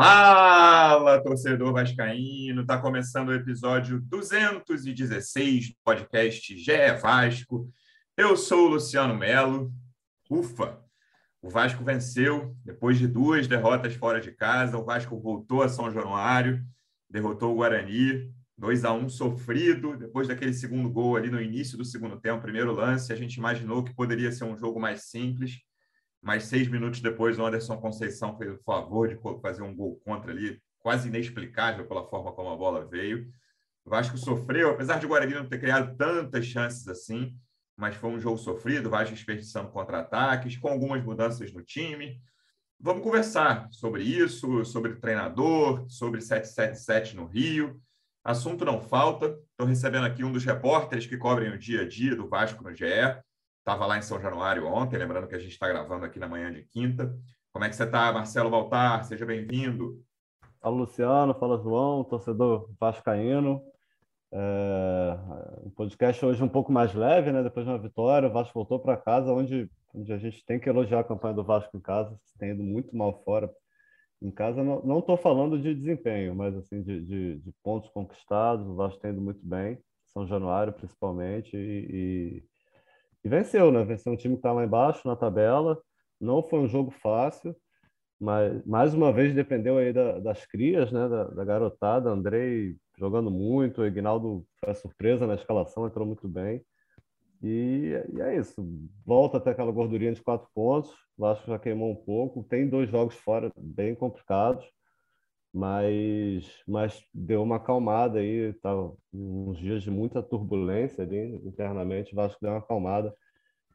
Fala, torcedor vascaíno! Está começando o episódio 216 do podcast GE Vasco. Eu sou o Luciano Melo. Ufa! O Vasco venceu depois de duas derrotas fora de casa. O Vasco voltou a São Januário, derrotou o Guarani, 2 a 1 sofrido. Depois daquele segundo gol ali no início do segundo tempo, primeiro lance, a gente imaginou que poderia ser um jogo mais simples mas seis minutos depois o Anderson Conceição fez o favor de fazer um gol contra ali, quase inexplicável pela forma como a bola veio. O Vasco sofreu, apesar de o Guarani não ter criado tantas chances assim, mas foi um jogo sofrido, Vasco desperdiçando contra-ataques, com algumas mudanças no time. Vamos conversar sobre isso, sobre treinador, sobre 777 no Rio. Assunto não falta. Estou recebendo aqui um dos repórteres que cobrem o dia a dia do Vasco no GE, Estava lá em São Januário ontem, lembrando que a gente está gravando aqui na manhã de quinta. Como é que você está, Marcelo Baltar? Seja bem-vindo. Fala, Luciano. Fala, João, torcedor vascaíno. É... Um podcast hoje um pouco mais leve, né? Depois de uma vitória, o Vasco voltou para casa, onde, onde a gente tem que elogiar a campanha do Vasco em casa, tem ido muito mal fora. Em casa, não estou falando de desempenho, mas assim de, de, de, pontos conquistados. O Vasco tem ido muito bem, São Januário principalmente, e, e e venceu, né? Venceu um time que está lá embaixo na tabela. Não foi um jogo fácil, mas mais uma vez dependeu aí da, das crias, né? Da, da, garotada. Andrei jogando muito, o Ignaldo foi surpresa na escalação, entrou muito bem. E, e, é isso. Volta até aquela gordurinha de quatro pontos. O Vasco já queimou um pouco. Tem dois jogos fora bem complicados mas, mas deu uma acalmada aí, tava uns dias de muita turbulência ali internamente, o Vasco deu uma acalmada.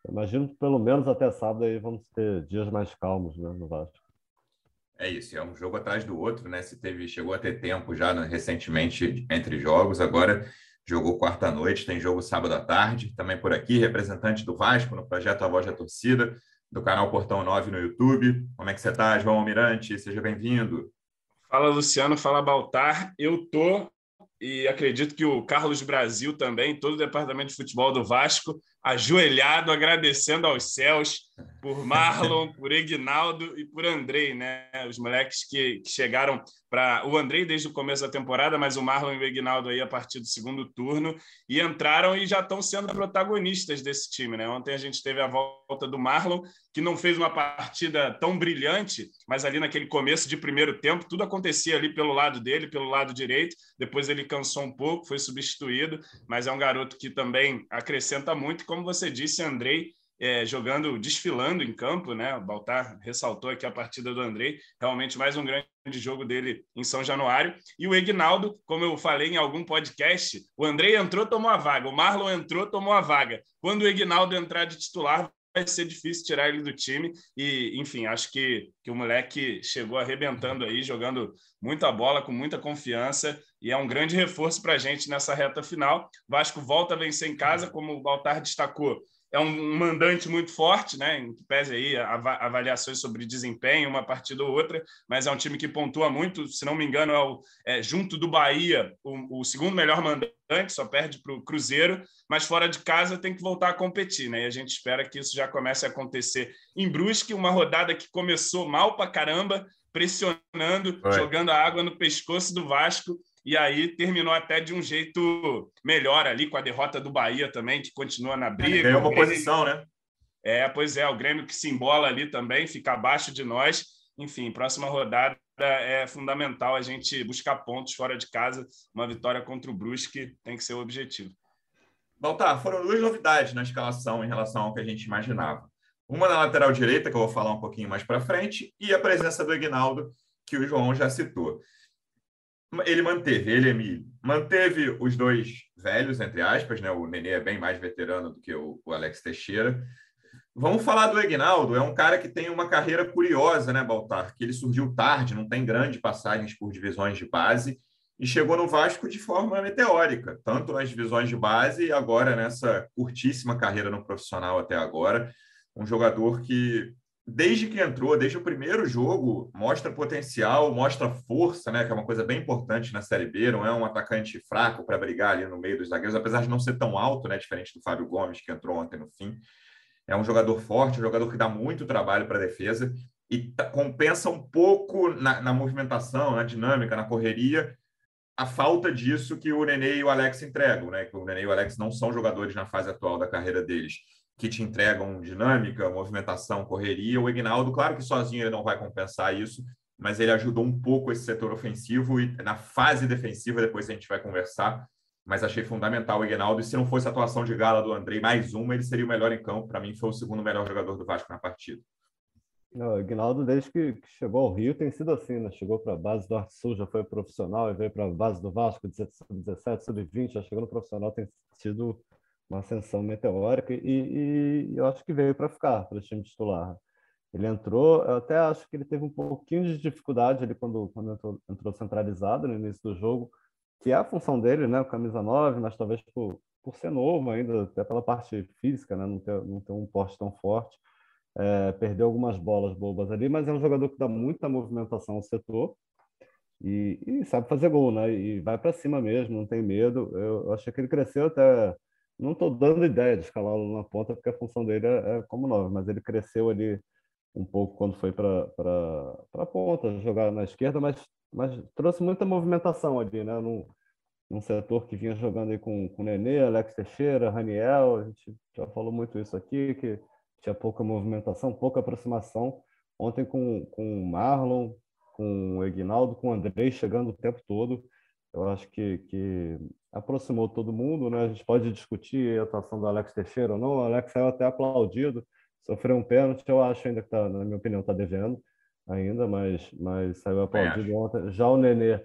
Imagino que pelo menos até sábado aí vamos ter dias mais calmos né, no Vasco. É isso, é um jogo atrás do outro, né? Se teve, chegou a ter tempo já né, recentemente entre jogos, agora jogou quarta-noite, tem jogo sábado à tarde, também por aqui, representante do Vasco no projeto A Voz da Torcida, do canal Portão 9 no YouTube. Como é que você está, João Almirante? Seja bem-vindo. Fala Luciano, fala Baltar. Eu tô e acredito que o Carlos Brasil também, todo o departamento de futebol do Vasco, ajoelhado, agradecendo aos céus por Marlon, por Ignaldo e por Andrei, né? Os moleques que, que chegaram para o Andrei desde o começo da temporada, mas o Marlon e o Ignaldo aí a partir do segundo turno e entraram e já estão sendo protagonistas desse time, né? Ontem a gente teve a volta do Marlon, que não fez uma partida tão brilhante, mas ali naquele começo de primeiro tempo, tudo acontecia ali pelo lado dele, pelo lado direito. Depois ele cansou um pouco, foi substituído, mas é um garoto que também acrescenta muito. Como você disse, Andrei é, jogando, desfilando em campo, né? O Baltar ressaltou aqui a partida do Andrei, realmente mais um grande jogo dele em São Januário. E o Ignaldo, como eu falei em algum podcast, o Andrei entrou, tomou a vaga, o Marlon entrou, tomou a vaga. Quando o Ignaldo entrar de titular, vai ser difícil tirar ele do time. E, enfim, acho que, que o moleque chegou arrebentando aí, jogando muita bola, com muita confiança, e é um grande reforço para a gente nessa reta final. Vasco volta a vencer em casa, como o Baltar destacou é um mandante muito forte, né? Em que pese aí avaliações sobre desempenho, uma partida ou outra, mas é um time que pontua muito. Se não me engano, é, o, é junto do Bahia o, o, segundo melhor mandante, só perde para o Cruzeiro, mas fora de casa tem que voltar a competir, né? E a gente espera que isso já comece a acontecer em Brusque, uma rodada que começou mal para caramba, pressionando, jogando a água no pescoço do Vasco e aí terminou até de um jeito melhor ali, com a derrota do Bahia também, que continua na briga. Ganhou uma posição, né? É, pois é, o Grêmio que se embola ali também, fica abaixo de nós. Enfim, próxima rodada é fundamental a gente buscar pontos fora de casa. Uma vitória contra o Brusque tem que ser o objetivo. Baltar, foram duas novidades na escalação em relação ao que a gente imaginava. Uma na lateral direita, que eu vou falar um pouquinho mais para frente, e a presença do Ignaldo, que o João já citou ele manteve, ele Emílio, manteve os dois velhos, entre aspas, né? O Nenê é bem mais veterano do que o, o Alex Teixeira. Vamos falar do Egnaldo, é um cara que tem uma carreira curiosa, né, Baltar? Que ele surgiu tarde, não tem grandes passagens por divisões de base e chegou no Vasco de forma meteórica, tanto nas divisões de base e agora nessa curtíssima carreira no profissional até agora. Um jogador que desde que entrou, desde o primeiro jogo, mostra potencial, mostra força, né? Que é uma coisa bem importante na Série B. Não é um atacante fraco para brigar ali no meio dos zagueiros, apesar de não ser tão alto, né? Diferente do Fábio Gomes, que entrou ontem no fim. É um jogador forte, um jogador que dá muito trabalho para a defesa. e compensa um pouco na, na, movimentação, na dinâmica, na correria, a falta disso que o Nenê e o Alex entregam, né? Que o Nenê e o Alex não são jogadores na fase atual da carreira deles que te entregam dinâmica, movimentação, correria. O Ignaldo, claro que sozinho ele não vai compensar isso, mas ele ajudou um pouco esse setor ofensivo e na fase defensiva, depois a gente vai conversar, mas achei fundamental o Ignaldo. E se não fosse a atuação de gala do Andrei, mais uma, ele seria o melhor em campo. Para mim, foi o segundo melhor jogador do Vasco na partida. O Ignaldo, desde que, chegou ao Rio, tem sido assim, né? Chegou para a base do Arte Sul, já foi profissional, e veio para a base do Vasco, 17, sub-20, já chegou no profissional, tem sido uma ascensão meteórica, e, e eu acho que veio para ficar, para o time titular. Ele entrou, eu até acho que ele teve um pouquinho de dificuldade ali quando, quando entrou, entrou centralizado no início do jogo, que é a função dele, né? O camisa 9, mas talvez por, por ser novo ainda, até pela parte física, né? Não ter, não ter um porte tão forte. É, perdeu algumas bolas bobas ali, mas é um jogador que dá muita movimentação ao setor e, e sabe fazer gol, né? E vai para cima mesmo, não tem medo. Eu, eu achei que ele cresceu até. Não estou dando ideia de escalá-lo na ponta, porque a função dele é, é como nove, mas ele cresceu ali um pouco quando foi para a ponta, jogar na esquerda, mas, mas trouxe muita movimentação ali, né? Num, num setor que vinha jogando aí com, com Nenê, Alex Teixeira, Raniel, a gente já falou muito isso aqui, que tinha pouca movimentação, pouca aproximação. Ontem com, com o Marlon, com o Egnaldo, com o Andrei chegando o tempo todo, eu acho que, que aproximou todo mundo, né? A gente pode discutir a atuação do Alex Teixeira ou não, o Alex saiu até aplaudido, sofreu um pênalti, eu acho ainda que tá, na minha opinião, está devendo ainda, mas, mas saiu aplaudido ontem. Já o Nenê,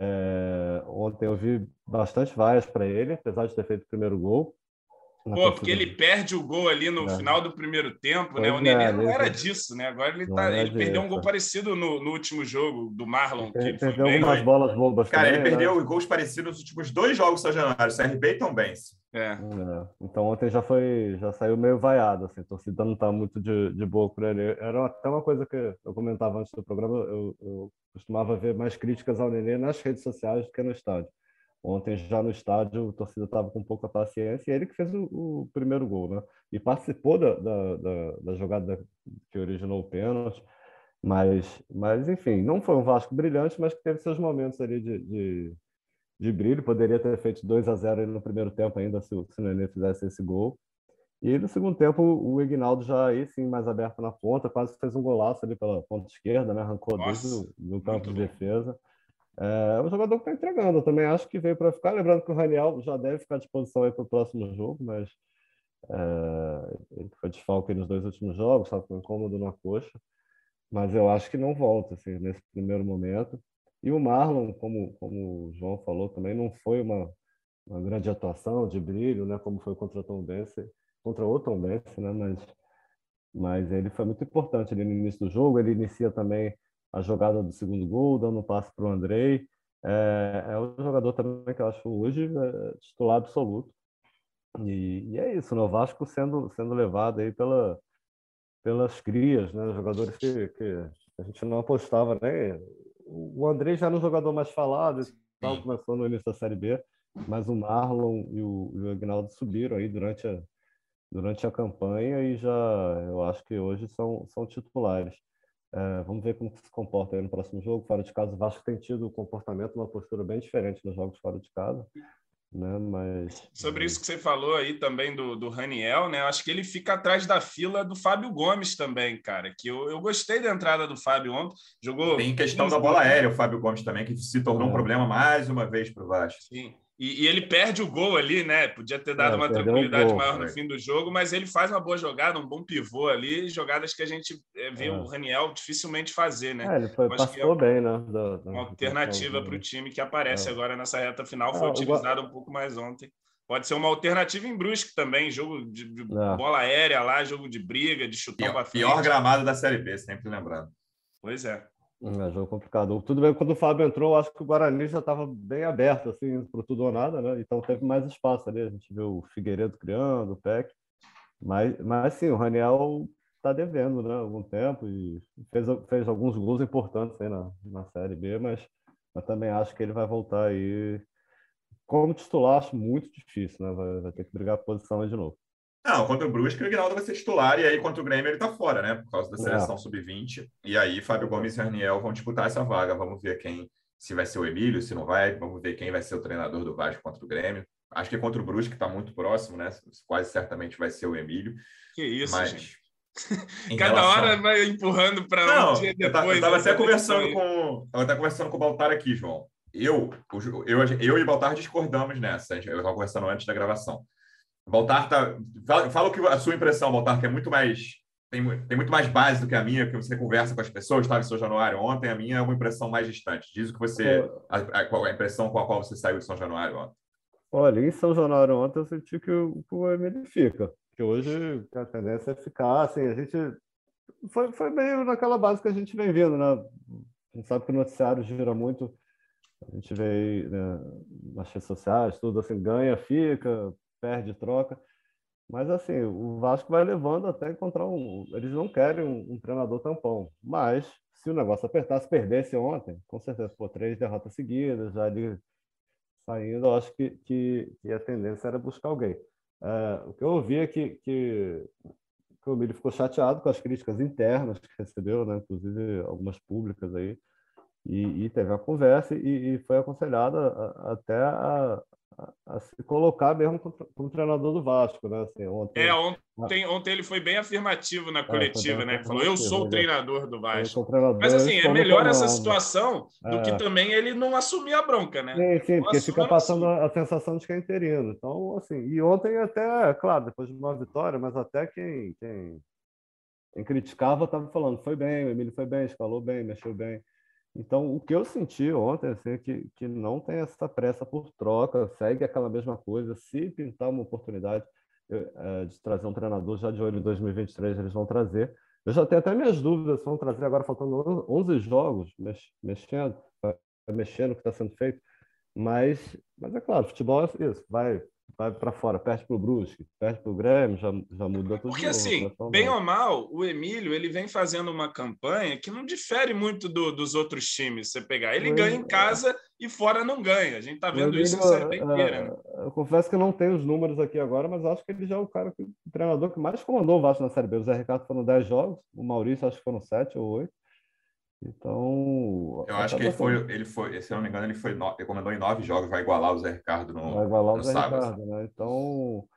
é, ontem eu vi bastante vaias para ele, apesar de ter feito o primeiro gol. Pô, porque ele perde o gol ali no é. final do primeiro tempo, né? O Nenê é, não era disso, né? Agora ele, tá, ele perdeu um gol parecido no, no último jogo do Marlon. Ele, perdeu algumas bem, bolas bobas. Cara, também, ele perdeu né? gols parecidos nos últimos dois jogos São Januário, CRB e Tom Benz. É. é. Então ontem já foi, já saiu meio vaiado, assim, a torcida não tá muito de, de boa por ele. Era até uma coisa que eu comentava antes do programa, eu, eu costumava ver mais críticas ao Nenê nas redes sociais do que no estádio. Ontem, já no estádio, a torcida estava com pouca paciência e ele que fez o, o primeiro gol, né? E participou da, da, da, da jogada que originou o pênalti. Mas, mas, enfim, não foi um Vasco brilhante, mas que teve seus momentos ali de, de, de brilho. Poderia ter feito 2 a 0 no primeiro tempo ainda, se, se o Nenê fizesse esse gol. E no segundo tempo, o Ignaldo já aí sim, mais aberto na ponta, quase fez um golaço ali pela ponta esquerda, né? Arrancou Nossa, desde o campo de defesa. É um jogador que está entregando. Eu também acho que veio para ficar. Lembrando que o Raniel já deve ficar à disposição para o próximo jogo, mas é, ele foi desfalque nos dois últimos jogos, estava com incômodo na coxa. Mas eu acho que não volta assim, nesse primeiro momento. E o Marlon, como, como o João falou, também não foi uma, uma grande atuação de brilho, né? como foi contra o Tom Bense, contra o Tom Bense, né? mas, mas ele foi muito importante ali no início do jogo. Ele inicia também a jogada do segundo gol, dando um passe para o Andrei. É, é um jogador também que eu acho hoje é, titular absoluto. E, e, é isso, né? o Vasco sendo, sendo levado aí pela, pelas crias, né? jogadores que, que a gente não apostava. Né? O Andrei já era um jogador mais falado, tal, começou no início da Série B, mas o Marlon e o, e Agnaldo subiram aí durante a, durante a campanha e já eu acho que hoje são, são titulares. É, vamos ver como se comporta aí no próximo jogo. Fora de casa, o Vasco tem tido um comportamento, uma postura bem diferente nos jogos fora de casa. Né? Mas sobre isso que você falou aí também do, do Raniel, né? Eu acho que ele fica atrás da fila do Fábio Gomes também, cara. Que eu, eu gostei da entrada do Fábio ontem. Jogou. Tem questão da bola aérea, o Fábio Gomes também, que se tornou é. um problema mais uma vez para o Vasco. Sim. E, e, ele perde o gol ali, né? Podia ter dado é, uma tranquilidade maior no fim do jogo, mas ele faz uma boa jogada, um bom pivô ali, jogadas que a gente é, vê é. o Raniel dificilmente fazer, né? É, ele foi, passou é bem, né? Da, da, uma alternativa para o time que aparece é. agora nessa reta final, foi utilizado um pouco mais ontem. Pode ser uma alternativa em Brusque também, jogo de, de bola aérea lá, jogo de briga, de chutão para frente. Pior gramado da Série B, sempre lembrando. Pois é. É jogo complicado. Tudo bem, quando o Fábio entrou, acho que o Guarani já estava bem aberto, assim, para tudo ou nada, né? Então teve mais espaço ali. A gente viu o Figueiredo criando, o PEC. Mas, mas sim, o Raniel está devendo, né? Algum tempo e fez, fez alguns gols importantes aí na, na Série B, mas, mas também acho que ele vai voltar aí. Como titular, acho muito difícil, né? Vai, vai ter que brigar a posição de novo. Não, contra o Brusque o Ignaldo vai ser titular e aí contra o Grêmio ele tá fora, né? Por causa da É. seleção sub-20. E aí Fábio Gomes e Raniel vão disputar essa vaga. Vamos ver quem, se vai ser o Emílio, se não vai. Vamos ver quem vai ser o treinador do Vasco contra o Grêmio. Acho que contra o Brusque está muito próximo, né? Quase certamente vai ser o Emílio. Que isso, mas gente. Cada relação- hora vai empurrando para Não, um dia eu depois. eu estava até conversando aí. com. Eu estava conversando com o Baltar aqui, João. Eu, Ju- eu, eu e o Baltar discordamos nessa. Eu estava conversando antes da gravação. Baltar tá. Fala, que a sua impressão, Baltar, que é muito mais. Tem, tem muito mais base do que a minha, que você conversa com as pessoas, estava em São Januário ontem, a minha é uma impressão mais distante. Diz o que você. A, a, qual a impressão com a qual você saiu de São Januário ontem. Olha, em São Januário ontem eu senti que o, Emílio fica. Que hoje a tendência é ficar, assim, a gente foi, foi meio naquela base que a gente vem vendo, né? A gente sabe que o noticiário gira muito, a gente vê aí, né, nas redes sociais, tudo assim, ganha, fica, perde, troca. Mas assim, o Vasco vai levando até encontrar um. Eles não querem um, um treinador tampão. Mas se o negócio apertasse, perdesse ontem, com certeza, pô, três derrotas seguidas, já ali saindo, eu acho que, que, que a tendência era buscar alguém. É, o que eu ouvi é que, que, que o Emílio ficou chateado com as críticas internas que recebeu, né? inclusive algumas públicas aí, e, e teve uma conversa e, e foi aconselhado a- a- até a, a, a se colocar mesmo como, treinador do Vasco, né? Assim, ontem, É, ontem, ontem ele foi bem afirmativo na coletiva, foi bem né? Falou, eu sou o ele- treinador do Vasco. treinador, Mas assim, é melhor essa amado. situação do É. que também ele não assumir a bronca, né? Sim, sim, porque fica passando a sensação de que é interino. Então, assim, e ontem até, claro, depois de uma vitória, mas até quem, quem, quem criticava estava falando, foi bem, o Emílio foi bem, escalou bem, mexeu bem. Então, o que eu senti ontem assim, é que, que não tem essa pressa por troca, segue aquela mesma coisa. Se pintar uma oportunidade eu, eh, de trazer um treinador já de olho em 2023, eles vão trazer. Eu já tenho até minhas dúvidas vão trazer agora, faltando 11 jogos, mex, mexendo, vai mexendo no que está sendo feito. Mas, mas é claro, futebol é isso, vai, vai para fora, perde para o Brusque, perde para o Grêmio, já, já muda tudo. Porque novo, assim, bem ou mal, o Emílio ele vem fazendo uma campanha que não difere muito do- dos outros times. Você pegar, ele ganha Emílio- em casa e fora não ganha. A gente tá vendo isso a Emílio, série inteira. né? é, Eu confesso que eu não tenho os números aqui agora, mas acho que ele já é o cara, que, o treinador que mais comandou o Vasco na Série B. O Zé Ricardo foram 10 jogos, o Maurício acho que foram 7 ou 8. Então. Eu acho que ele foi, ele foi, se eu não me engano, ele foi no, comandou em nove jogos, vai igualar o Zé Ricardo no, Vai igualar o Zé sábado. Ricardo, né? Então,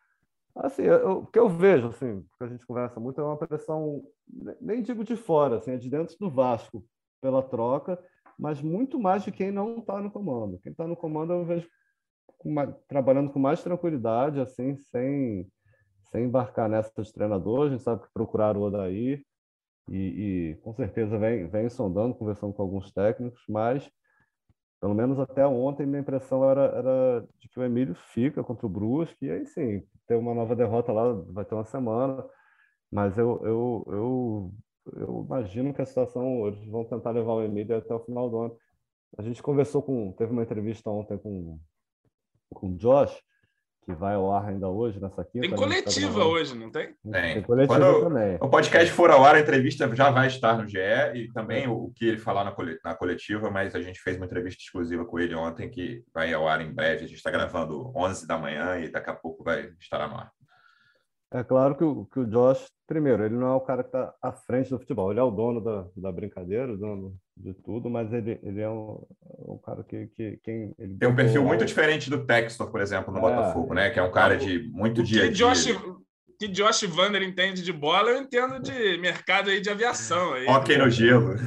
assim, eu- o que eu vejo, assim, que a gente conversa muito, é uma pressão, ne- nem digo de fora, assim, é de dentro do Vasco, pela troca, mas muito mais de quem não está no comando. Quem está no comando eu vejo com ma- trabalhando com mais tranquilidade, assim, sem, sem embarcar nessa de treinador. A gente sabe que procuraram o Odair e, e com certeza vem, vem sondando, conversando com alguns técnicos, mas pelo menos até ontem, minha impressão era, era de que o Emílio fica contra o Brusque, e aí sim, ter uma nova derrota lá vai ter uma semana, mas eu, eu, eu, eu imagino que a situação, eles vão tentar levar o Emílio até o final do ano. A gente conversou com, teve uma entrevista ontem com, com o Josh, que vai ao ar ainda hoje, nessa quinta. Tem né? coletiva Tá hoje, não tem? Tem. Tem coletiva Quando- também. O podcast for ao ar, a entrevista já vai estar no GE e também o que ele falar na coletiva, mas a gente fez uma entrevista exclusiva com ele ontem que vai ao ar em breve. A gente está gravando 11 da manhã e daqui a pouco vai estar no ar. É claro que o, que o Josh, primeiro, ele não é o cara que está à frente do futebol. Ele é o dono da, da brincadeira, o dono de tudo, mas ele, ele é um, um cara que, que quem Tem um perfil muito diferente do Textor, por exemplo, no É. Botafogo, né? Que é um cara de muito O dia a que dia. Josh, que Josh Vander entende de bola, eu entendo de mercado aí de aviação. Aí. Hockey no gelo.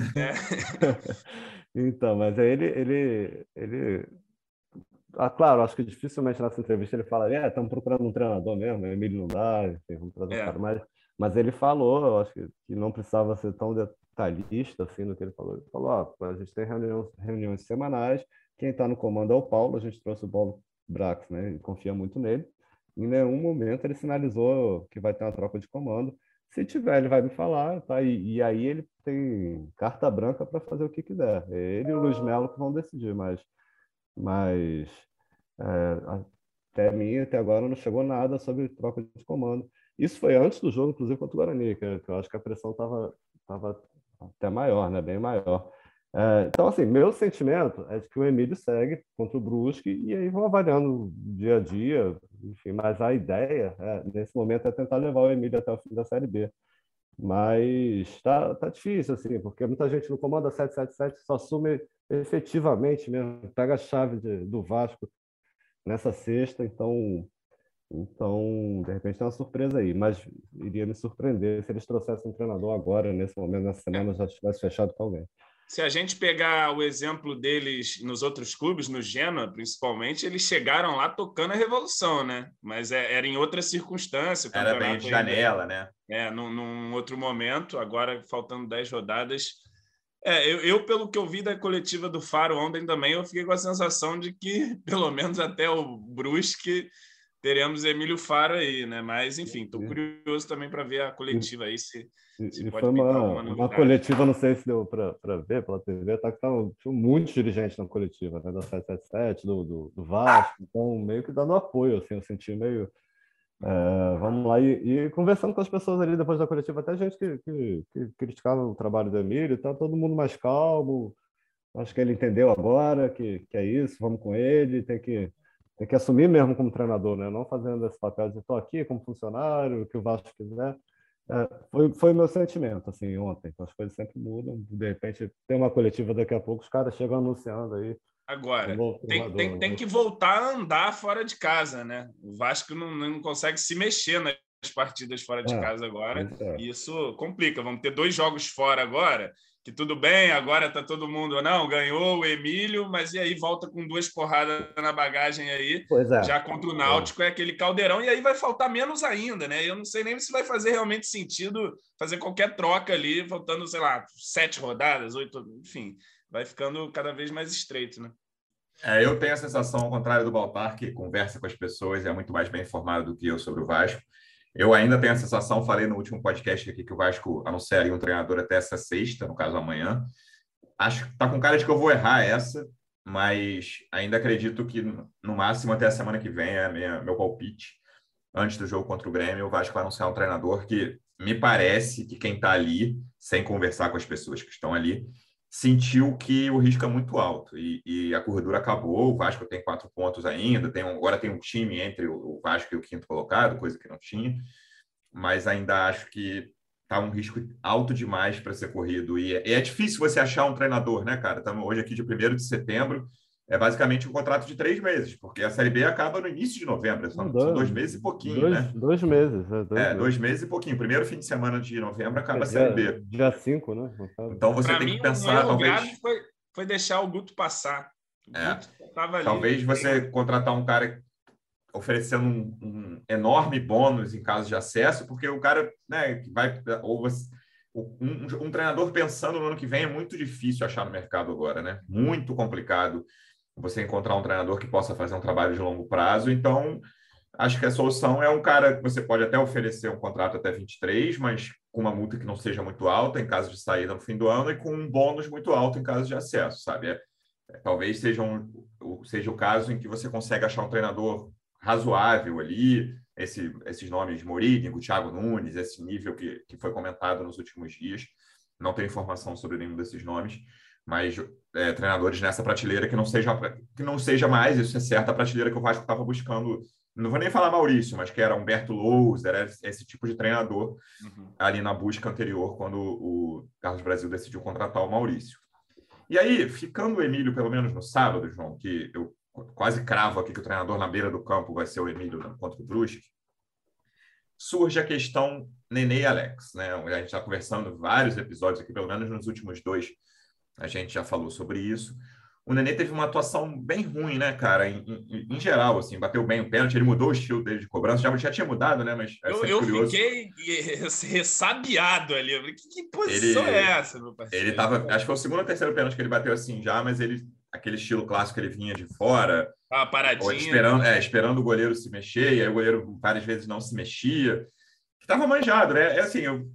Então, mas aí ele, ele, ele... Ah, claro, acho que dificilmente nessa entrevista ele fala, é, estamos procurando um treinador mesmo, Emílio não dá, enfim, vamos trazer um É. cara. Mas, mas ele falou, eu acho que, que não precisava ser tão detalhista assim no que ele falou. Ele falou, ó, a gente tem reuniões, reuniões semanais, quem está no comando é o Paulo, a gente trouxe o Paulo Brax, né, e confia muito nele. Em nenhum momento ele sinalizou que vai ter uma troca de comando. Se tiver, ele vai me falar, tá? E, e aí ele tem carta branca para fazer o que quiser. Ele e o Luiz Melo que vão decidir, mas, mas é, até mim, até agora, não chegou nada sobre troca de comando. Isso foi antes do jogo, inclusive, contra o Guarani, que, que eu acho que a pressão estava tava até maior, né? Bem maior. É, então, assim, meu sentimento é de que o Emílio segue contra o Brusque e aí vão avaliando dia a dia, enfim, mas a ideia, é, nesse momento, é tentar levar o Emílio até o fim da Série B. Mas tá, tá difícil, assim, porque muita gente no comando 777 só assume efetivamente mesmo, pega a chave de, do Vasco nessa sexta, então, então, de repente tem uma surpresa aí, mas iria me surpreender se eles trouxessem um treinador agora, nesse momento, nessa semana, já estivesse fechado com alguém se a gente pegar o exemplo deles nos outros clubes, no Genoa principalmente, eles chegaram lá tocando a revolução, né? Mas é, era em outra circunstância. Era bem de janela, né? É, num, num, outro momento, agora faltando 10 rodadas. É, eu, eu, pelo que eu vi da coletiva do Faro ontem também, eu fiquei com a sensação de que, pelo menos até o Brusque, teremos Emílio Faro aí, né? Mas, enfim, estou curioso também para ver a coletiva aí, se e foi uma, uma coletiva, não sei se deu para ver pela TV, tá que tava, tinha muitos dirigentes na coletiva, né, da 777, do, do, do Vasco, então meio que dando apoio, assim, eu senti meio. É, vamos lá, e, e, conversando com as pessoas ali depois da coletiva, até gente que, que, que criticava o trabalho do Emílio, tá todo mundo mais calmo, acho que ele entendeu agora que, que é isso, vamos com ele, tem que, tem que assumir mesmo como treinador, né? não fazendo esse papel de estou aqui como funcionário, o que o Vasco quiser. É, foi, foi meu sentimento, assim, ontem. As coisas sempre mudam. De repente, tem uma coletiva daqui a pouco, os caras chegam anunciando aí. Agora, tem, tem, tem, que voltar a andar fora de casa, né? O Vasco não, não consegue se mexer nas partidas fora de é, casa agora. É. Isso complica. Vamos ter dois jogos fora agora que tudo bem, agora está todo mundo, não, ganhou o Emílio, mas e aí volta com duas porradas na bagagem aí, é. já contra o Náutico, é. é. aquele caldeirão, e aí vai faltar menos ainda, né? Eu não sei nem se vai fazer realmente sentido fazer qualquer troca ali, faltando, sei lá, sete rodadas, oito, enfim, vai ficando cada vez mais estreito, né? É, eu tenho a sensação, ao contrário do Baltar, que conversa com as pessoas e é muito mais bem informado do que eu sobre o Vasco. Eu ainda tenho a sensação, falei no último podcast aqui que o Vasco anunciaria um treinador até essa sexta, no caso amanhã. Acho que tá com cara de que eu vou errar essa, mas ainda acredito que no máximo até a semana que vem é minha, meu palpite. Antes do jogo contra o Grêmio, o Vasco vai anunciar um treinador que me parece que quem está ali, sem conversar com as pessoas que estão ali, sentiu que o risco é muito alto e, e, a corredura acabou. O Vasco tem quatro pontos ainda, tem um, agora tem um time entre o Vasco e o quinto colocado, coisa que não tinha, mas ainda acho que tá um risco alto demais para ser corrido. E é, é, difícil você achar um treinador, né, cara? Estamos hoje aqui de 1 de setembro é basicamente um contrato de três meses, porque a Série B acaba no início de novembro, são dois, são dois meses e pouquinho, dois, né? Dois meses. É, dois, é, meses. dois meses e pouquinho. Primeiro fim de semana de novembro acaba é, a Série B. Dia 5, né? Então você pra tem mim, que pensar, um talvez... Foi, foi deixar o Guto passar. O é. Guto talvez você contratar um cara oferecendo um, um, enorme bônus em caso de acesso, porque o cara né, vai... Ou você, um, um treinador pensando no ano que vem é muito difícil achar no mercado agora, né? Muito complicado você encontrar um treinador que possa fazer um trabalho de longo prazo. Então, acho que a solução é um cara que você pode até oferecer um contrato até 23, mas com uma multa que não seja muito alta em caso de saída no fim do ano e com um bônus muito alto em caso de acesso, sabe? É, é, talvez seja, um, seja o caso em que você consegue achar um treinador razoável ali, esse, esses nomes Mourinho, Thiago Nunes, esse nível que, que foi comentado nos últimos dias. Não tenho informação sobre nenhum desses nomes, mas é, treinadores nessa prateleira que não seja que não seja mais isso é certo a prateleira que o Vasco estava buscando não vou nem falar Maurício mas que era Humberto Louser era esse tipo de treinador uhum. ali na busca anterior quando o Carlos Brasil decidiu contratar o Maurício e aí ficando o Emílio pelo menos no sábado João que eu quase cravo aqui que o treinador na beira do campo vai ser o Emílio contra o Brusque surge a questão Nenê e Alex né a gente está conversando vários episódios aqui pelo menos nos últimos dois a gente já falou sobre isso. O Nenê teve uma atuação bem ruim, né, cara? Em, em, em geral, assim, bateu bem o pênalti, ele mudou o estilo dele de cobrança, já, já tinha mudado, né? Mas é eu, eu curioso. fiquei ressabiado ali. Eu falei, que, que posição ele, é essa, meu parceiro? Ele tava, acho que foi o segundo ou terceiro pênalti que ele bateu assim já, mas ele, aquele estilo clássico, ele vinha de fora. Ah, paradinho. Esperando, é, esperando o goleiro se mexer, e aí o goleiro várias vezes não se mexia estava manjado, né? É assim, eu,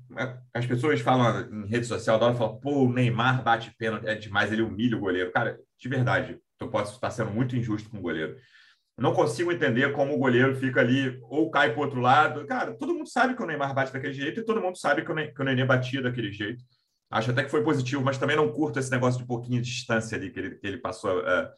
as pessoas falam em rede social, da hora falam, pô, o Neymar bate pênalti, é demais, ele humilha o goleiro. Cara, de verdade, eu posso estar sendo muito injusto com o goleiro. Não consigo entender como o goleiro fica ali ou cai para outro lado. Cara, todo mundo sabe que o Neymar bate daquele jeito e todo mundo sabe que o, Nenê batia daquele jeito. Acho até que foi positivo, mas também não curto esse negócio de pouquinho de distância ali que ele, que ele passou. Uh,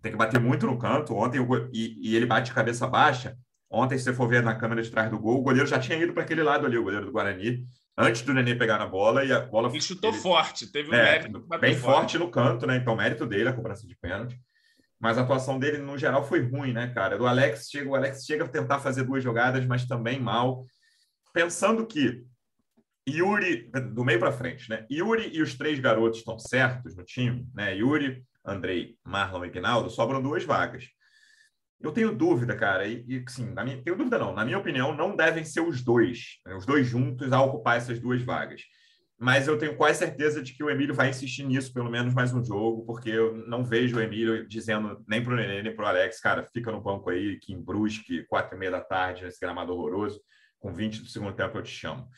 tem que bater muito no canto. Ontem, e, e ele bate cabeça baixa. Ontem, se você for ver na câmera de trás do gol, o goleiro já tinha ido para aquele lado ali, o goleiro do Guarani, antes do Nenê pegar na bola e a bola. Ele chutou ele, forte, teve um é, mérito. Bem forte. no canto, né? Então, mérito dele, a cobrança de pênalti. Mas a atuação dele, no geral, foi ruim, né, cara? Do Alex chega, o Alex chega a tentar fazer duas jogadas, mas também mal. Pensando que Yuri, do meio para frente, né? Yuri e os três garotos estão certos no time, né? Yuri, Andrei, Marlon e Ginaldo, sobram duas vagas. Eu tenho dúvida, cara, e, e sim, na minha, tenho dúvida não. Na minha opinião, não devem ser os dois, né, os dois juntos a ocupar essas duas vagas. Mas eu tenho quase certeza de que o Emílio vai insistir nisso pelo menos mais um jogo, porque eu não vejo o Emílio dizendo nem para o Nenê, nem para o Alex, cara, fica no banco aí, que em Brusque, quatro e meia da tarde, nesse gramado horroroso, com 20 do segundo tempo eu te chamo.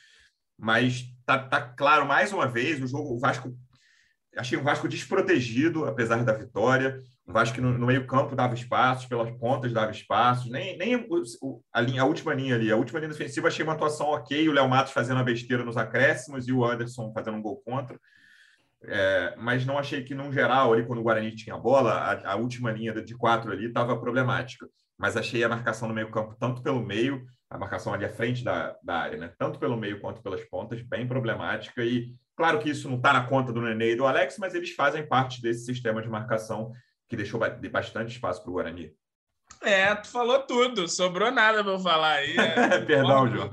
Mas tá, tá claro, mais uma vez, o jogo, o Vasco achei um Vasco desprotegido, apesar da vitória. Um Vasco no, no meio-campo dava espaços, pelas pontas dava espaços, nem, nem o, a, linha, a última linha ali, a última linha defensiva achei uma atuação ok, o Léo Matos fazendo a besteira nos acréscimos e o Anderson fazendo um gol contra. É, mas não achei que, no geral, ali quando o Guarani tinha a bola, a, a última linha de quatro ali estava problemática. Mas achei a marcação no meio-campo, tanto pelo meio, a marcação ali à frente da, da área, né? tanto pelo meio quanto pelas pontas, bem problemática. E claro que isso não está na conta do Nenê e do Alex, mas eles fazem parte desse sistema de marcação que deixou bastante espaço para o Guarani. É, tu falou tudo, sobrou nada para eu falar aí. É, Perdão, João.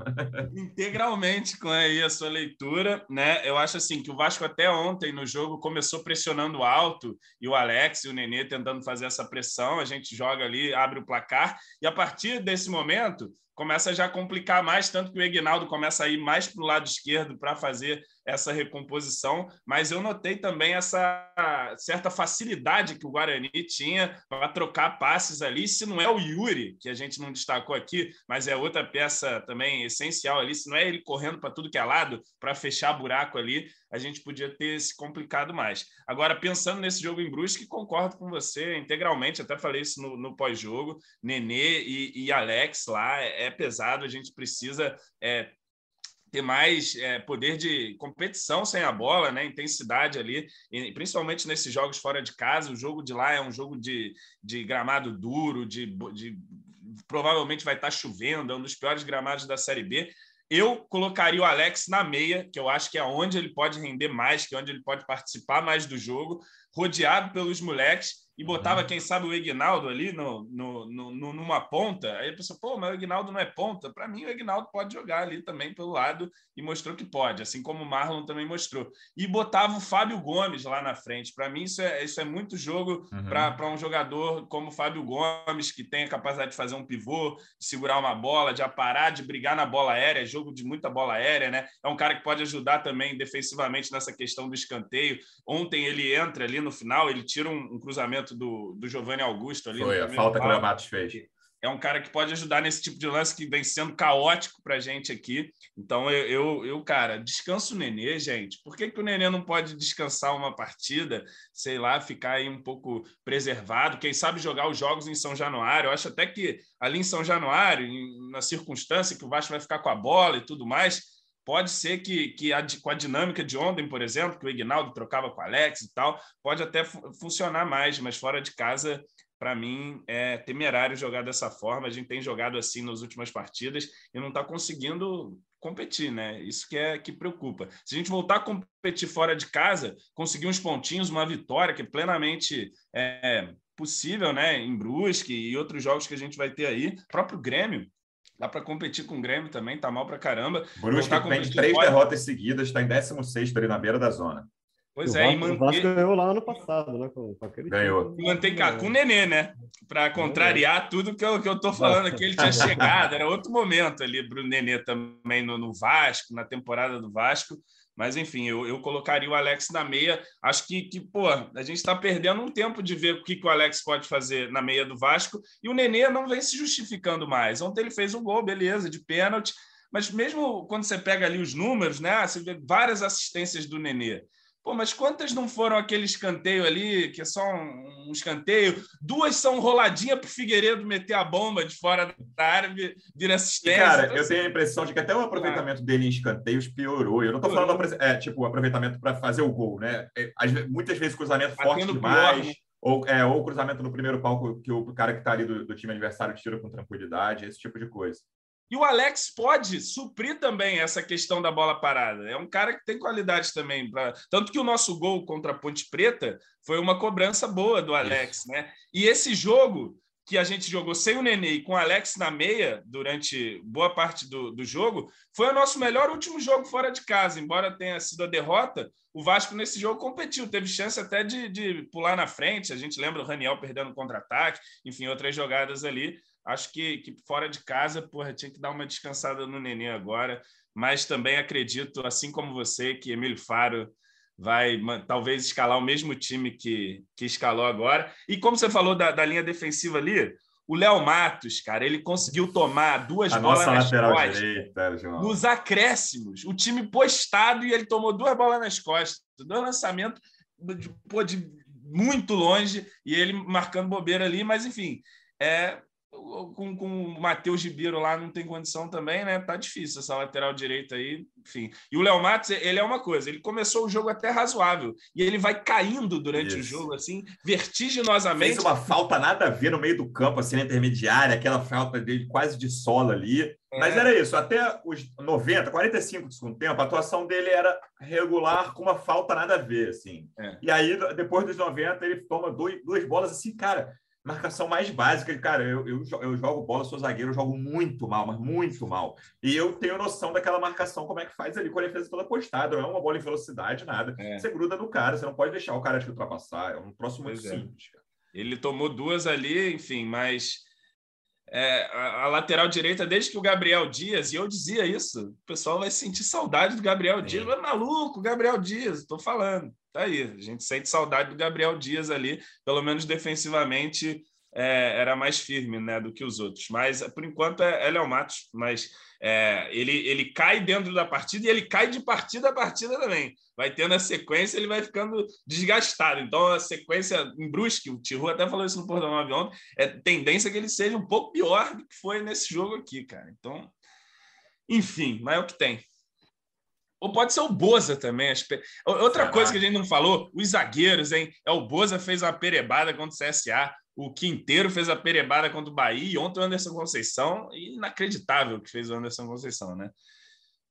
Integralmente com aí a sua leitura, né? Eu acho assim que o Vasco até ontem no jogo começou pressionando alto e o Alex e o Nenê tentando fazer essa pressão, a gente joga ali, abre o placar e a partir desse momento começa já a complicar mais, tanto que o Egnaldo começa a ir mais para o lado esquerdo para fazer essa recomposição, mas eu notei também essa certa facilidade que o Guarani tinha para trocar passes ali. Se não é o Yuri, que a gente não destacou aqui, mas é outra peça também essencial ali, se não é ele correndo para tudo que é lado para fechar buraco ali, a gente podia ter se complicado mais. Agora, pensando nesse jogo em Brusque, concordo com você integralmente, até falei isso no, no pós-jogo, Nenê e, e, Alex lá, é, pesado, a gente precisa é, ter mais é, poder de competição sem a bola, né? intensidade ali, e principalmente nesses jogos fora de casa. O jogo de lá é um jogo de, de gramado duro, de, de provavelmente vai estar chovendo, é um dos piores gramados da Série B. Eu colocaria o Alex na meia, que eu acho que é onde ele pode render mais, que é onde ele pode participar mais do jogo, rodeado pelos moleques e botava, uhum. quem sabe, o Egnaldo ali no, no, no, numa ponta. Aí a pessoa, pô, mas o Egnaldo não é ponta. Para mim, o Egnaldo pode jogar ali também pelo lado e mostrou que pode, assim como o Marlon também mostrou. E botava o Fábio Gomes lá na frente. Para mim, isso é, isso é muito jogo uhum. para um jogador como o Fábio Gomes, que tem a capacidade de fazer um pivô, de segurar uma bola, de aparar, de brigar na bola aérea, é jogo de muita bola aérea, né? É um cara que pode ajudar também defensivamente nessa questão do escanteio. Ontem ele entra ali no final, ele tira um, um cruzamento do, do Giovanni Augusto ali. Foi a falta que o Matos fez. É um cara que pode ajudar nesse tipo de lance que vem sendo caótico para a gente aqui. Então, eu, eu, eu, cara, descanso o Nenê, gente. Por que, que o Nenê não pode descansar uma partida, sei lá, ficar aí um pouco preservado? Quem sabe jogar os jogos em São Januário? Eu acho até que ali em São Januário, na circunstância que o Vasco vai ficar com a bola e tudo mais, Pode ser que, que a, com a dinâmica de ontem, por exemplo, que o Ignaldo trocava com o Alex e tal, pode até funcionar mais, mas fora de casa, para mim, é temerário jogar dessa forma. A gente tem jogado assim nas últimas partidas e não está conseguindo competir, né? Isso que é que preocupa. Se a gente voltar a competir fora de casa, conseguir uns pontinhos, uma vitória que é plenamente é, possível, né? Em Brusque e outros jogos que a gente vai ter aí, próprio Grêmio Dá para competir com o Grêmio também, tá mal para caramba. Brusque tá vem de três derrotas seguidas, está em 16 ali na beira da zona. Pois o é, Vasco, e manter... O Vasco ganhou lá ano passado, né? Com, com ganhou. E mantém cá, com o Nenê, né? Para contrariar tudo que eu, que eu tô falando aqui, ele tinha chegado, era outro momento ali para o Nenê também no, no Vasco, na temporada do Vasco. Mas, enfim, eu, eu colocaria o Alex na meia. Acho que, que pô, a gente está perdendo um tempo de ver o que, que o Alex pode fazer na meia do Vasco. E o Nenê não vem se justificando mais. Ontem ele fez um gol, beleza, de pênalti. Mas mesmo quando você pega ali os números, né? Você vê várias assistências do Nenê. Pô, mas quantas não foram aquele escanteio ali, que é só um, um escanteio? Duas são roladinha para o Figueiredo meter a bomba de fora da área, vira assistência. Cara, então, eu assim, tenho a impressão de que até o aproveitamento ah. dele em escanteios piorou. Eu não estou falando é, tipo, aproveitamento para fazer o gol, né? É, muitas vezes cruzamento Batendo forte demais. Pior, né? Ou, é, ou cruzamento no primeiro palco que o cara que está ali do, do time adversário tira com tranquilidade, esse tipo de coisa. E o Alex pode suprir também essa questão da bola parada. É um cara que tem qualidade também. Pra... Tanto que o nosso gol contra a Ponte Preta foi uma cobrança boa do Alex, né? E esse jogo que a gente jogou sem o Nenê e com o Alex na meia durante boa parte do, do jogo, foi o nosso melhor último jogo fora de casa. Embora tenha sido a derrota, o Vasco nesse jogo competiu, teve chance até de, de pular na frente. A gente lembra o Raniel perdendo contra-ataque, enfim, outras jogadas ali. Acho que, que fora de casa, porra, tinha que dar uma descansada no Nenê agora. Mas também acredito, assim como você, que Emílio Faro vai talvez escalar o mesmo time que, que escalou agora. E como você falou da, da linha defensiva ali, o Léo Matos, cara, ele conseguiu tomar duas a bolas nas costas direita, nos acréscimos. O time postado e ele tomou duas bolas nas costas. Dois lançamentos de, pô, de muito longe e ele marcando bobeira ali, mas enfim, é, com, com o Matheus Ribeiro lá não tem condição também, né? Tá difícil essa lateral direita aí, enfim. E o Léo Matos, ele é uma coisa, ele começou o jogo até razoável e ele vai caindo durante Isso. o jogo, assim, vertiginosamente. Fez uma falta nada a ver no meio do campo, assim, na intermediária, aquela falta dele quase de sola ali. É. Mas era isso, até os 90, 45 do segundo tempo, a atuação dele era regular, com uma falta nada a ver, assim. É. E aí, depois dos 90, ele toma dois, duas bolas assim, cara marcação mais básica. Cara, eu, eu, eu jogo bola, sou zagueiro, eu jogo muito mal, mas muito mal. E eu tenho noção daquela marcação, como é que faz ali com a defesa toda postada. Não é uma bola em velocidade, nada. É. Você gruda no cara, você não pode deixar o cara te ultrapassar. É um próximo muito pois é. simples. Ele tomou duas ali, enfim, mas é, a, a, lateral direita, desde que o Gabriel Dias, e eu dizia isso, o pessoal vai sentir saudade do Gabriel. Dias. É maluco, Gabriel Dias, estou falando. Tá aí, a gente sente saudade do Gabriel Dias ali, pelo menos defensivamente é, era mais firme né, do que os outros. Mas, por enquanto, é, é Léo Matos, mas é, ele, ele cai dentro da partida e ele cai de partida a partida também. Vai tendo a sequência, ele vai ficando desgastado. Então, a sequência em Brusque, o Tiru até falou isso no Portão 9 ontem, é tendência que ele seja um pouco pior do que foi nesse jogo aqui, cara. Então, enfim, mas é o que tem. Ou pode ser o Boza também. Outra coisa que a gente não falou, os zagueiros, hein? É o Boza fez uma perebada contra o CSA, o Quinteiro fez a perebada contra o Bahia, e ontem o Anderson Conceição, inacreditável que fez o Anderson Conceição, né?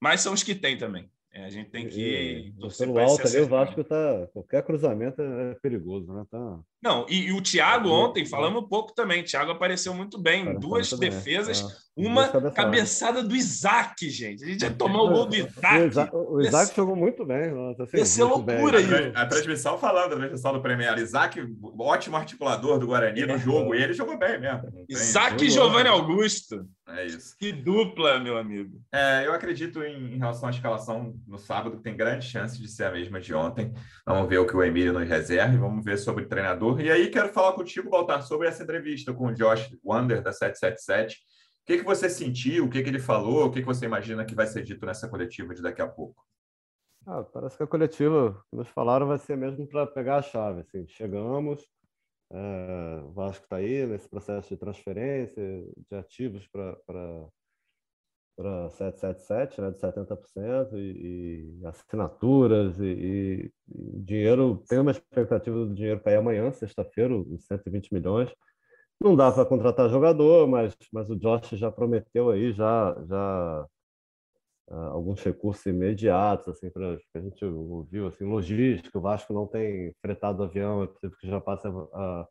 Mas são os que tem também. É, a gente tem que. pelo alto ali, o Vasco tá. Qualquer cruzamento é perigoso, né? Tá... Não, e, e o Thiago ontem, falamos um pouco também. O Thiago apareceu muito bem. Cara, Duas defesas, é. uma cabeçada do Isaac, gente. A gente já tomou o gol do Isaac. O Isaac, o Isaac Esse... jogou muito bem. Assim, Ia ser loucura aí. A, a, transmissão falando, a transmissão do Premier. Isaac, ótimo articulador do Guarani no jogo. E ele jogou bem mesmo. Isaac e Giovanni Augusto. É isso. Que dupla, meu amigo. É, eu acredito em, em, relação à escalação no sábado, que tem grande chance de ser a mesma de ontem. Vamos ver o que o Emílio nos reserva e vamos ver sobre o treinador. E aí quero falar contigo, Baltar, sobre essa entrevista com o Josh Wander, da 777. O que, que você sentiu? O que, que ele falou? O que, que você imagina que vai ser dito nessa coletiva de daqui a pouco? Ah, parece que a coletiva que nos falaram vai ser mesmo para pegar a chave. Assim, chegamos, é, o Vasco está aí nesse processo de transferência de ativos para para 777, né, de 70%, e, e assinaturas, e, e, dinheiro, tem uma expectativa do dinheiro cair amanhã, sexta-feira, os 120 milhões. Não dá para contratar jogador, mas, mas o Josh já prometeu aí, já, já uh, alguns recursos imediatos, assim, para a gente ouviu, assim, logística, o Vasco não tem fretado avião, é possível que já passe a, a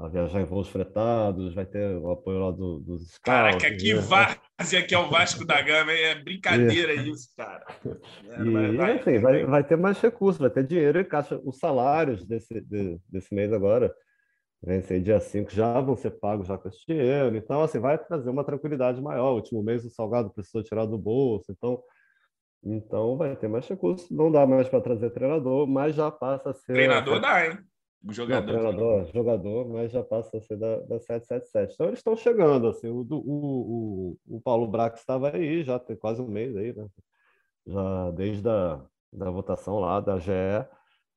a viajar em voos fretados, vai ter o apoio lá do, dos scouts. Caraca, que né? várzea que é o Vasco da Gama, é brincadeira isso, cara. É, e, vai, vai, enfim, vai, vai, ter mais recursos, vai ter dinheiro e caixa. Os salários desse, de, desse mês agora, vencer dia 5, já vão ser pagos já com esse dinheiro. Então, assim, vai trazer uma tranquilidade maior. O último mês o Salgado precisou tirar do bolso, então... Então vai ter mais recursos, não dá mais para trazer treinador, mas já passa a ser. Treinador dá, hein? Jogador. Não, treinador, jogador, mas já passa a ser da, da 777. Então eles estão chegando, assim, o, o, o, o Paulo Brax estava aí, já tem quase um mês aí, né? Já desde a da votação lá da GE.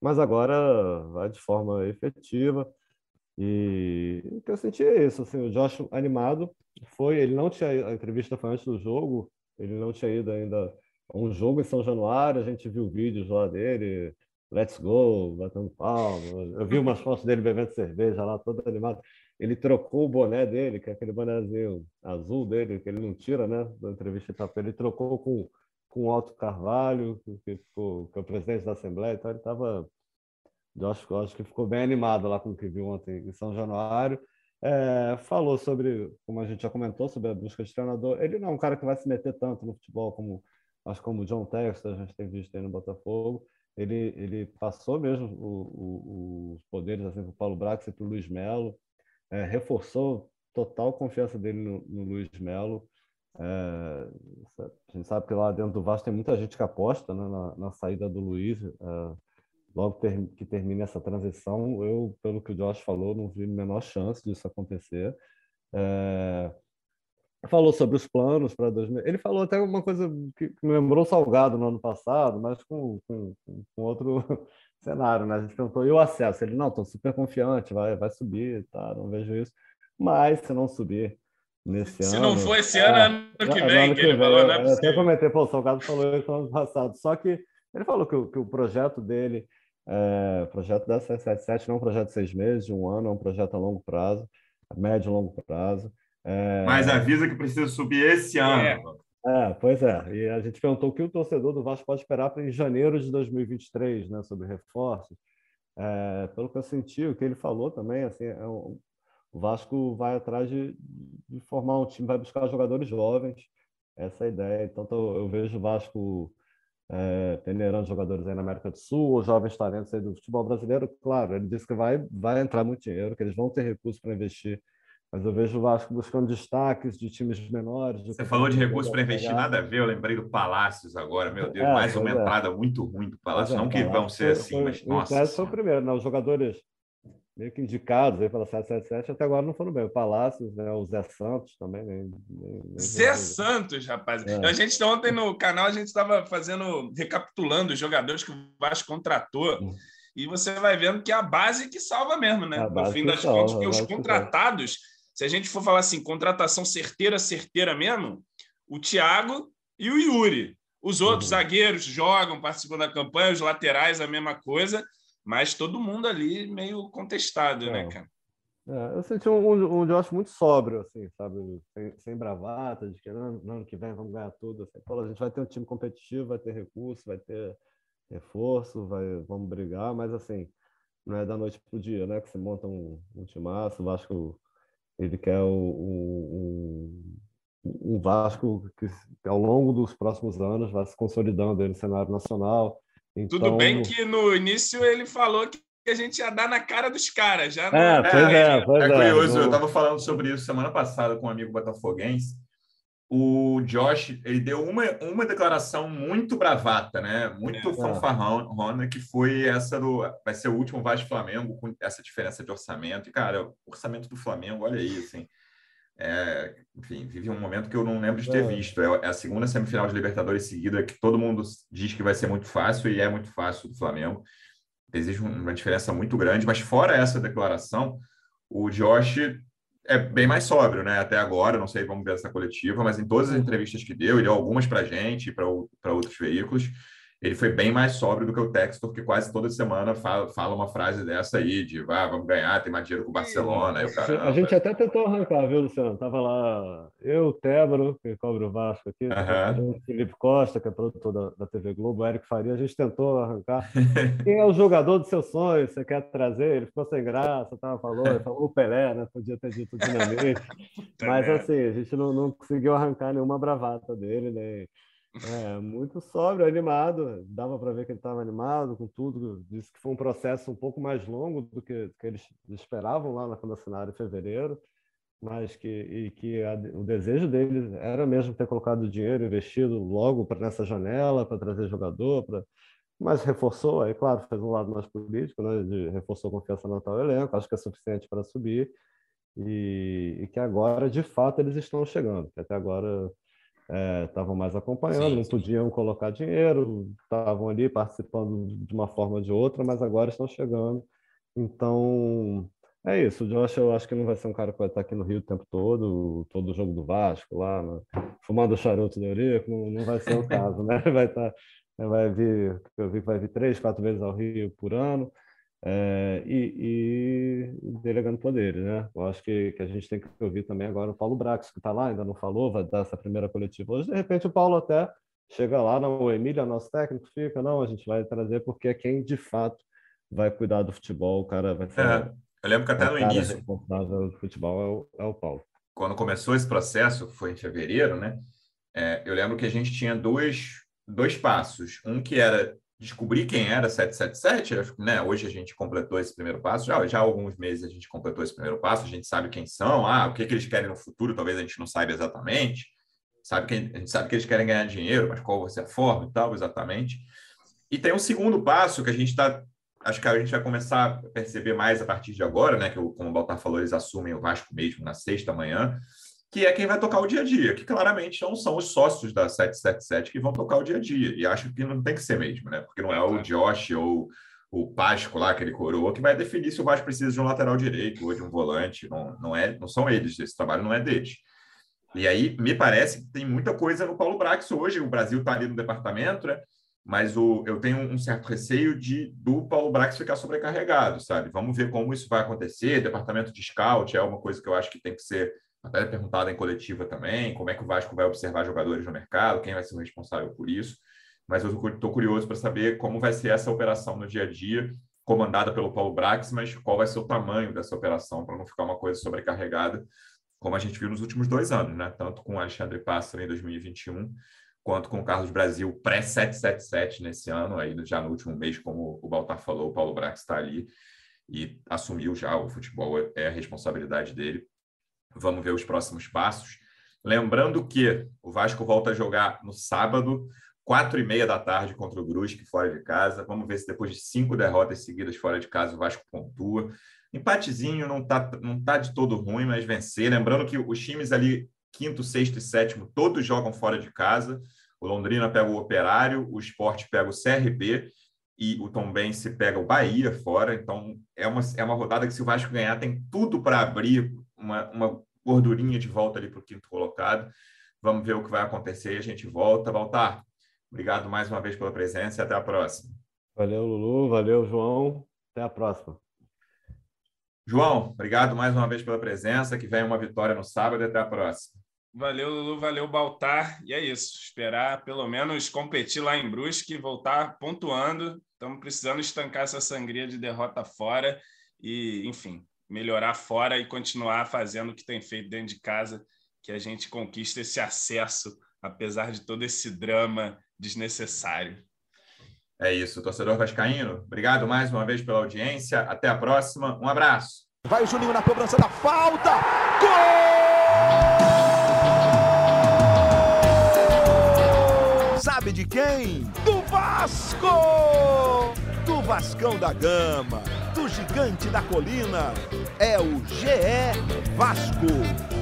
mas agora vai de forma efetiva. E o que eu senti é isso, assim, o Josh animado foi, ele não tinha, a entrevista foi antes do jogo, ele não tinha ido ainda a um jogo em São Januário, a gente viu vídeos lá dele, let's go, batendo palma, eu vi umas fotos dele bebendo cerveja lá, todo animado. Ele trocou o boné dele, que é aquele bonézinho azul dele, que ele não tira, né, da entrevista tá, ele trocou com com o Otto Carvalho, que, ficou, que é o presidente da Assembleia, então ele estava Josh acho que ficou bem animado lá com o que viu ontem em São Januário. É, falou sobre, como a gente já comentou, sobre a busca de treinador. Ele não é um cara que vai se meter tanto no futebol como acho como o John Textor, a gente tem visto aí no Botafogo. Ele, ele passou mesmo o, o, os poderes assim, para o Paulo Brax e para o Luiz Melo, é, reforçou total confiança dele no, no Luiz Melo. É, a gente sabe que lá dentro do Vasco tem muita gente que aposta né, na, na, saída do Luiz. É, logo ter, que termine essa transição, eu, pelo que o Josh falou, não vi a menor chance disso acontecer. É, falou sobre os planos para 2000. Ele falou até uma coisa que me lembrou Salgado no ano passado, mas com, com, com outro cenário, né? A gente perguntou, e o acesso? Ele, não, estou super confiante, vai, vai subir, tá? não vejo isso. Mas se não subir nesse se ano... Se não for esse ano, é, ano que vem, ano que, que ele vem, falou, né? Eu até comentei, pô, o Salgado falou isso no ano passado, só que ele falou que, que o projeto dele é, projeto da 777 não é um projeto de seis meses, de um ano, é um projeto a longo prazo, a médio e longo prazo. É... Mas avisa que precisa subir esse ano. É. é. pois é. E a gente perguntou o que o torcedor do Vasco pode esperar para em janeiro de 2023, né, sobre reforços. É, pelo que eu senti, o que ele falou também, assim, é um, o Vasco vai atrás de, de, formar um time, vai buscar jogadores jovens. Essa é a ideia. Então, eu vejo o Vasco é, peneirando jogadores aí na América do Sul, ou jovens talentos aí do futebol brasileiro, claro, ele disse que vai, vai entrar muito dinheiro, que eles vão ter recursos para investir, mas eu vejo o Vasco buscando destaques de times menores. De Você falou de recursos para investir, nada a ver, eu lembrei do Palácios agora, meu Deus, é, mais uma é. entrada muito ruim do Palácio, é, não que vão ser assim, foi, mas nossa. Foi o primeiro, né? Os jogadores meio que indicados aí pela 777, até agora não foram bem. O Palácios, né? o Zé Santos também. Nem, nem, nem Zé Santos, rapaz. É. A gente ontem no canal, a gente estava fazendo, recapitulando os jogadores que o Vasco contratou. Hum. E você vai vendo que é a base que salva mesmo, né? No fim das salva, contas, porque os contratados, se a gente for falar assim, contratação certeira, certeira mesmo, o Thiago e o Yuri. Os outros uhum. zagueiros jogam, participam da campanha, os laterais a mesma coisa mas todo mundo ali meio contestado, né, é. cara? É, eu senti um, um, um Josh muito sóbrio, assim, sabe? Sem, sem bravata, de que no ano que vem vamos ganhar tudo. Assim. Pô, a gente vai ter um time competitivo, vai ter recurso, vai ter reforço, vai, vamos brigar, mas assim, não é da noite pro dia, né? Que você monta um, um timaço, o Vasco, ele quer o, um, um Vasco que ao longo dos próximos anos vai se consolidando no cenário nacional, então... Tudo bem que no início ele falou que a gente ia dar na cara dos caras. Já é, pois é, é, pois é, é curioso, eu estava falando sobre isso semana passada com um amigo botafoguense. O Josh, ele deu uma, uma declaração muito bravata, né? Muito é. fanfarrona, que foi essa do... Vai ser o último Vasco Flamengo com essa diferença de orçamento. E, cara, o orçamento do Flamengo, olha aí, assim... É, enfim, vive um momento que eu não lembro de ter é. visto. É, a segunda semifinal de Libertadores seguida que todo mundo diz que vai ser muito fácil e é muito fácil do Flamengo. Existe uma diferença muito grande, mas fora essa declaração, o Josh é bem mais sóbrio, né? Até agora, não sei, vamos ver essa coletiva, mas em todas as entrevistas que deu, ele deu algumas para gente, para outros veículos, ele foi bem mais sóbrio do que o Textor, que quase toda semana fala, fala uma frase dessa aí, de ah, vamos ganhar, tem mais dinheiro com o Barcelona. O cara, a gente até tentou arrancar, viu, Luciano? Tava lá eu, Tébaro, que cobra o Vasco aqui, uhum. o Felipe Costa, que é produtor da, da TV Globo, o Eric Faria, a gente tentou arrancar. Quem é o jogador do seu sonho? Você quer trazer? Ele ficou sem graça, tava ele falou o Pelé, né? Podia ter dito dinamite. Mas assim, a gente não, não conseguiu arrancar nenhuma bravata dele, nem. É, muito sóbrio, animado. Dava para ver que ele estava animado com tudo. Disse que foi um processo um pouco mais longo do que, que eles esperavam lá na quando assinaram em fevereiro, mas que, e que a, o desejo deles era mesmo ter colocado dinheiro investido logo para nessa janela, para trazer jogador, para mas reforçou, aí claro, fez um lado mais político, né, de, reforçou a confiança no tal elenco, acho que é suficiente para subir, e, e, que agora, de fato, eles estão chegando, que até agora estavam é, mais acompanhando, sim, não podiam colocar dinheiro, estavam ali participando de uma forma ou de outra, mas agora estão chegando. Então, é isso. O Josh, eu acho que não vai ser um cara que vai estar aqui no Rio o tempo todo, todo o jogo do Vasco, lá, né? fumando charuto do Eurico, não, não vai ser o caso, né? Vai estar, vai vir, eu vi que vai vir três, quatro vezes ao Rio por ano. É, e, e, delegando poderes, né? Eu acho que, que a gente tem que ouvir também agora o Paulo Brax, que está lá, ainda não falou, vai dar essa primeira coletiva hoje. De repente o Paulo até chega lá, não, o Emílio é nosso técnico, fica, não, a gente vai trazer porque é quem de fato vai cuidar do futebol, o cara vai ser. É, eu lembro que até no início. responsável do futebol é o, é o Paulo. Quando começou esse processo, foi em fevereiro, né? É, eu lembro que a gente tinha dois, dois passos. Um que era descobrir quem era 777, né? Hoje a gente completou esse primeiro passo, já, já há alguns meses a gente completou esse primeiro passo, a gente sabe quem são, ah, o que, que eles querem no futuro, talvez a gente não saiba exatamente, sabe que, a gente sabe que eles querem ganhar dinheiro, mas qual vai ser a forma e tal, exatamente. E tem um segundo passo que a gente está, acho que a gente vai começar a perceber mais a partir de agora, né? Que, como o Baltar falou, eles assumem o Vasco mesmo na sexta manhã, que é quem vai tocar o dia a dia, que claramente não são os sócios da 777 que vão tocar o dia a dia. E acho que não tem que ser mesmo, né? Porque não é o Josh ou o Pasco lá, aquele coroa, que vai definir se o Vasco precisa de um lateral direito ou de um volante. Não, não, é, não são eles, esse trabalho não é deles. E aí, me parece que tem muita coisa no Paulo Brax hoje. O Brasil está ali no departamento, né? Mas o, eu tenho um certo receio de do Paulo Brax ficar sobrecarregado, sabe? Vamos ver como isso vai acontecer. Departamento de scout é uma coisa que eu acho que tem que ser até perguntada em coletiva também, como é que o Vasco vai observar jogadores no mercado, quem vai ser o responsável por isso. Mas eu estou curioso para saber como vai ser essa operação no dia a dia, comandada pelo Paulo Brax, mas qual vai ser o tamanho dessa operação para não ficar uma coisa sobrecarregada, como a gente viu nos últimos dois anos, né? Tanto com o Alexandre Pássaro em 2021, quanto com o Carlos Brasil pré-777 nesse ano, aí já no último mês, como o Baltar falou, o Paulo Brax está ali e assumiu já o futebol, é a responsabilidade dele. Vamos ver os próximos passos. Lembrando que o Vasco volta a jogar no sábado, quatro e meia da tarde contra o Brusque, fora de casa. Vamos ver se depois de cinco derrotas seguidas fora de casa o Vasco pontua. Empatezinho não tá, não tá de todo ruim, mas vencer. Lembrando que os times ali, quinto, sexto e sétimo, todos jogam fora de casa. O Londrina pega o Operário, o Esporte pega o CRB e o Tombense pega o Bahia fora. Então, é uma, é uma rodada que, se o Vasco ganhar, tem tudo para abrir uma, uma gordurinha de volta ali para o quinto colocado. Vamos ver o que vai acontecer e a gente volta. Voltar. Obrigado mais uma vez pela presença e até a próxima. Valeu, Lulu. Valeu, João. Até a próxima. João, obrigado mais uma vez pela presença. Que venha uma vitória no sábado e até a próxima. Valeu, Lulu. Valeu, Baltar. E é isso. Esperar pelo menos competir lá em Brusque e voltar pontuando. Estamos precisando estancar essa sangria de derrota fora. E, enfim, melhorar fora e continuar fazendo o que tem feito dentro de casa, que a gente conquista esse acesso, apesar de todo esse drama desnecessário. É isso, torcedor vascaíno. Obrigado mais uma vez pela audiência. Até a próxima. Um abraço. Vai o Juninho na cobrança da falta. Gol! Sabe de quem? Do Vasco! Do Vascão da Gama gigante da colina é o GE Vasco.